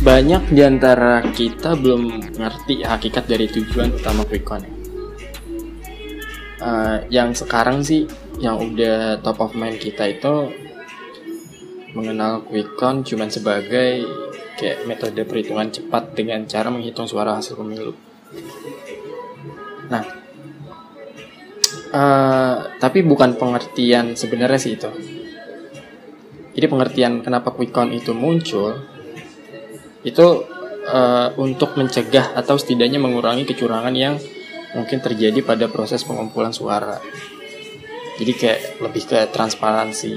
banyak di antara kita belum ngerti hakikat dari tujuan utama QuickCon ya. Uh, yang sekarang sih yang udah top of mind kita itu mengenal QuickCon cuma sebagai kayak metode perhitungan cepat dengan cara menghitung suara hasil pemilu. Nah, uh, tapi bukan pengertian sebenarnya sih itu. Jadi pengertian kenapa QuickCon itu muncul itu uh, untuk mencegah atau setidaknya mengurangi kecurangan yang mungkin terjadi pada proses pengumpulan suara. Jadi kayak lebih ke transparansi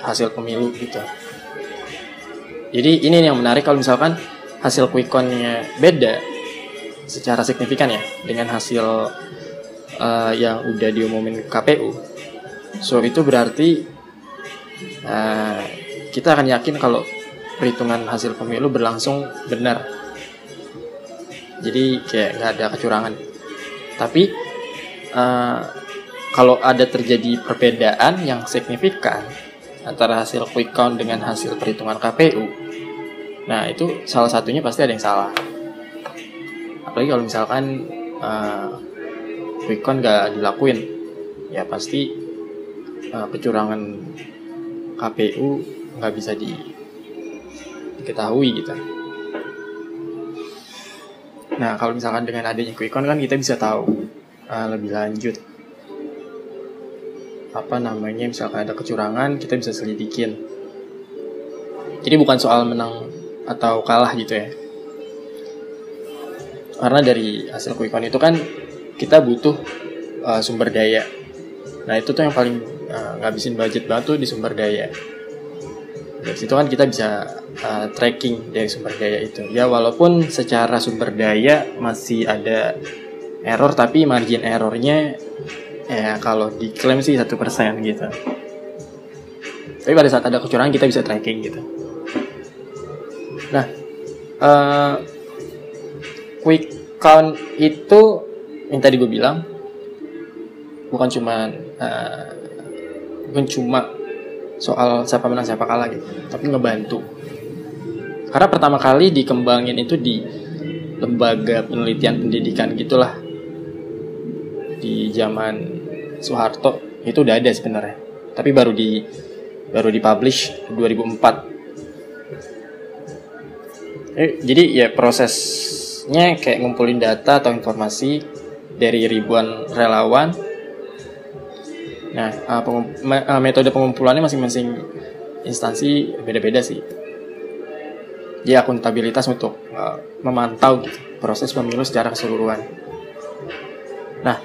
hasil pemilu gitu. Jadi ini yang menarik kalau misalkan hasil quick-count-nya beda secara signifikan ya dengan hasil uh, yang udah diumumin KPU. So itu berarti uh, kita akan yakin kalau perhitungan hasil pemilu berlangsung benar. Jadi kayak nggak ada kecurangan. Tapi uh, kalau ada terjadi perbedaan yang signifikan antara hasil quick count dengan hasil perhitungan KPU, nah itu salah satunya pasti ada yang salah. Apalagi kalau misalkan uh, quick count nggak dilakuin, ya pasti uh, kecurangan KPU nggak bisa di diketahui gitu. Nah, kalau misalkan dengan adanya quickcon kan kita bisa tahu uh, lebih lanjut apa namanya misalkan ada kecurangan kita bisa selidikin. Jadi bukan soal menang atau kalah gitu ya. Karena dari hasil quickcon itu kan kita butuh uh, sumber daya. Nah itu tuh yang paling uh, ngabisin budget banget tuh di sumber daya dari situ kan kita bisa uh, tracking dari sumber daya itu. Ya walaupun secara sumber daya masih ada error tapi margin errornya ya kalau diklaim sih satu persen gitu. Tapi pada saat ada kecurangan kita bisa tracking gitu. Nah uh, quick count itu yang tadi gue bilang bukan cuma uh, bukan cuma soal siapa menang siapa kalah gitu. Tapi ngebantu. Karena pertama kali dikembangin itu di lembaga penelitian pendidikan gitulah. Di zaman Soeharto itu udah ada sebenarnya. Tapi baru di baru dipublish 2004 eh, jadi ya prosesnya kayak ngumpulin data atau informasi dari ribuan relawan Nah, uh, pengum uh, metode pengumpulannya masing-masing instansi beda-beda sih. Jadi akuntabilitas untuk uh, memantau gitu, proses pemilu secara keseluruhan. Nah,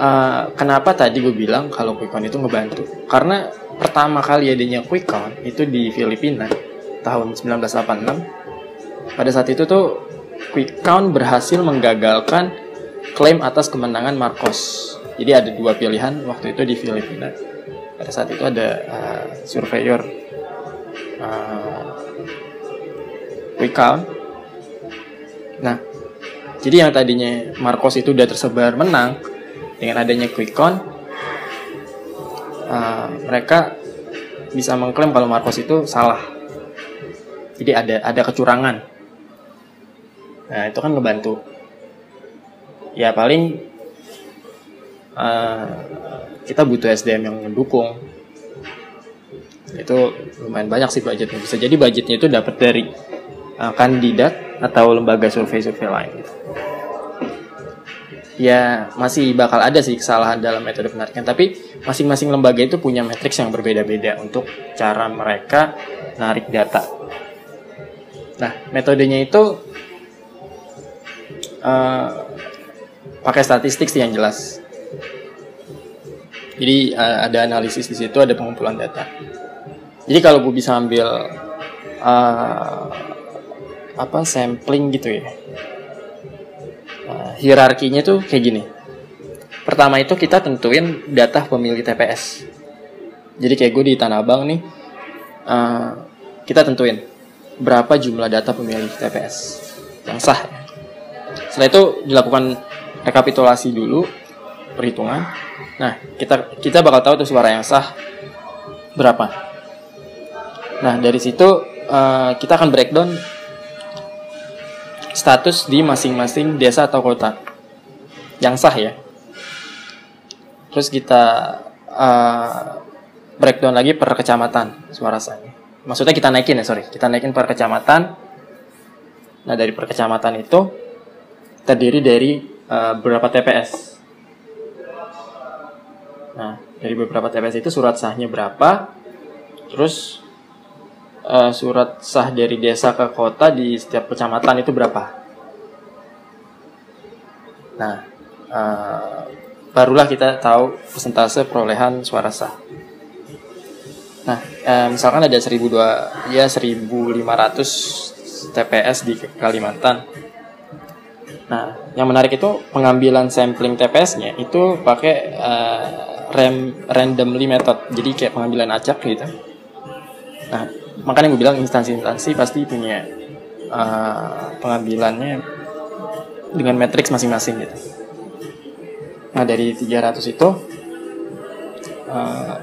uh, kenapa tadi gue bilang kalau quick count itu ngebantu? Karena pertama kali adanya quick count itu di Filipina tahun 1986. Pada saat itu tuh quick count berhasil menggagalkan klaim atas kemenangan Marcos jadi ada dua pilihan waktu itu di Filipina. Pada saat itu ada uh, surveyor uh, quick count. Nah, jadi yang tadinya Marcos itu udah tersebar menang dengan adanya quick count, uh, mereka bisa mengklaim kalau Marcos itu salah. Jadi ada ada kecurangan. Nah, itu kan ngebantu. Ya paling uh, kita butuh SDM yang mendukung. Itu lumayan banyak sih budgetnya. Bisa jadi budgetnya itu dapat dari uh, kandidat atau lembaga survei-survei lain. Ya masih bakal ada sih kesalahan dalam metode penarikan tapi masing-masing lembaga itu punya matriks yang berbeda-beda untuk cara mereka narik data. Nah metodenya itu uh, pakai statistik sih yang jelas jadi uh, ada analisis di situ, ada pengumpulan data. Jadi kalau gue bisa ambil uh, apa sampling gitu ya, uh, hierarkinya tuh kayak gini. Pertama itu kita tentuin data pemilih TPS. Jadi kayak gue di Tanah Abang nih, uh, kita tentuin berapa jumlah data pemilih TPS yang sah. Setelah itu dilakukan rekapitulasi dulu, perhitungan Nah, kita kita bakal tahu tuh suara yang sah berapa. Nah, dari situ uh, kita akan breakdown status di masing-masing desa atau kota yang sah ya. Terus kita uh, breakdown lagi per kecamatan suara sahnya. Maksudnya kita naikin ya, sorry. Kita naikin per kecamatan. Nah, dari per kecamatan itu terdiri dari uh, beberapa TPS. Nah, dari beberapa TPS itu surat sahnya berapa? Terus uh, surat sah dari desa ke kota di setiap kecamatan itu berapa? Nah, uh, barulah kita tahu persentase perolehan suara sah. Nah, eh, misalkan ada 1002 ya 1500 TPS di Kalimantan. Nah, yang menarik itu pengambilan sampling TPS-nya itu pakai uh, rem randomly method. Jadi kayak pengambilan acak gitu. Nah, makanya gue bilang instansi-instansi pasti punya uh, pengambilannya dengan matriks masing-masing gitu. Nah dari 300 itu uh,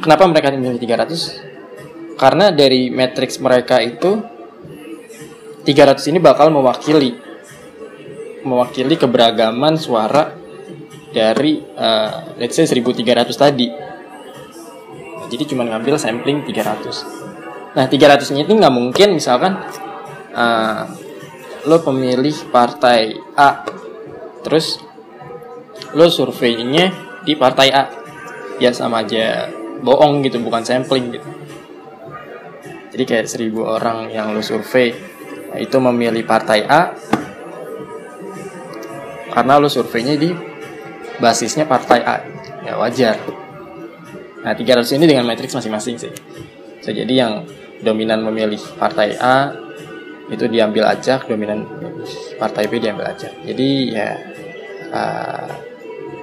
kenapa mereka memilih 300? Karena dari matriks mereka itu 300 ini bakal mewakili mewakili keberagaman suara dari uh, let's say 1300 tadi. Nah, jadi cuma ngambil sampling 300. Nah 300 ini nggak mungkin misalkan uh, lo pemilih partai A terus lo surveinya di partai A ya sama aja bohong gitu bukan sampling gitu jadi kayak seribu orang yang lo survei nah, itu memilih partai A karena lo surveinya di basisnya partai A. Ya wajar. Nah 300 ini dengan matriks masing-masing sih. So, jadi yang dominan memilih partai A itu diambil acak dominan partai B diambil acak jadi ya uh,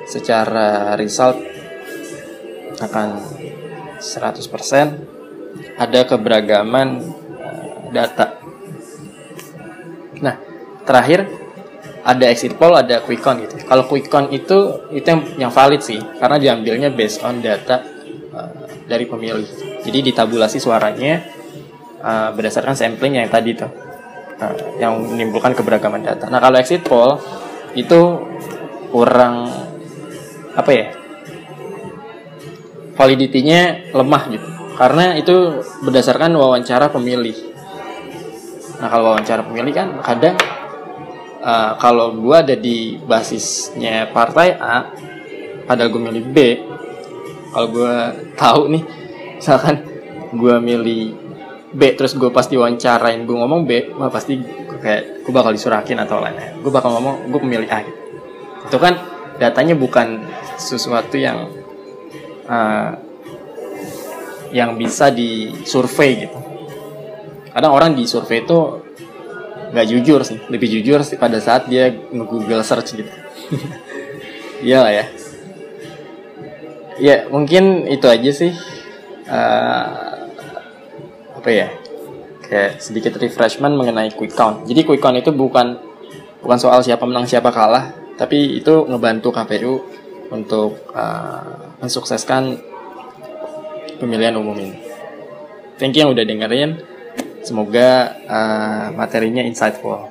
secara result akan 100% ada keberagaman eh, data. Nah, terakhir ada exit poll, ada quick count gitu. Kalau quick count itu itu yang, valid sih karena diambilnya based on data uh, dari pemilih. Jadi ditabulasi suaranya uh, berdasarkan sampling yang tadi tuh uh, yang menimbulkan keberagaman data. Nah, kalau exit poll itu kurang apa ya validitinya lemah gitu karena itu berdasarkan wawancara pemilih nah kalau wawancara pemilih kan kadang uh, kalau gue ada di basisnya partai A padahal gue milih B. Kalau gue tahu nih misalkan gue milih B terus gue pasti wawancarain gue ngomong B wah pasti gue kayak gue bakal disurakin atau lainnya gue bakal ngomong gue pemilih A gitu. Itu kan datanya bukan sesuatu yang uh, yang bisa disurvey gitu. Kadang orang di survei itu nggak jujur sih, lebih jujur sih pada saat dia nge-google search gitu. Iya lah ya. Ya mungkin itu aja sih. Uh, apa ya? Kayak sedikit refreshment mengenai quick count. Jadi quick count itu bukan bukan soal siapa menang siapa kalah, tapi itu ngebantu KPU untuk uh, mensukseskan pemilihan umum ini. Thank you yang udah dengerin. Semoga uh, materinya insightful.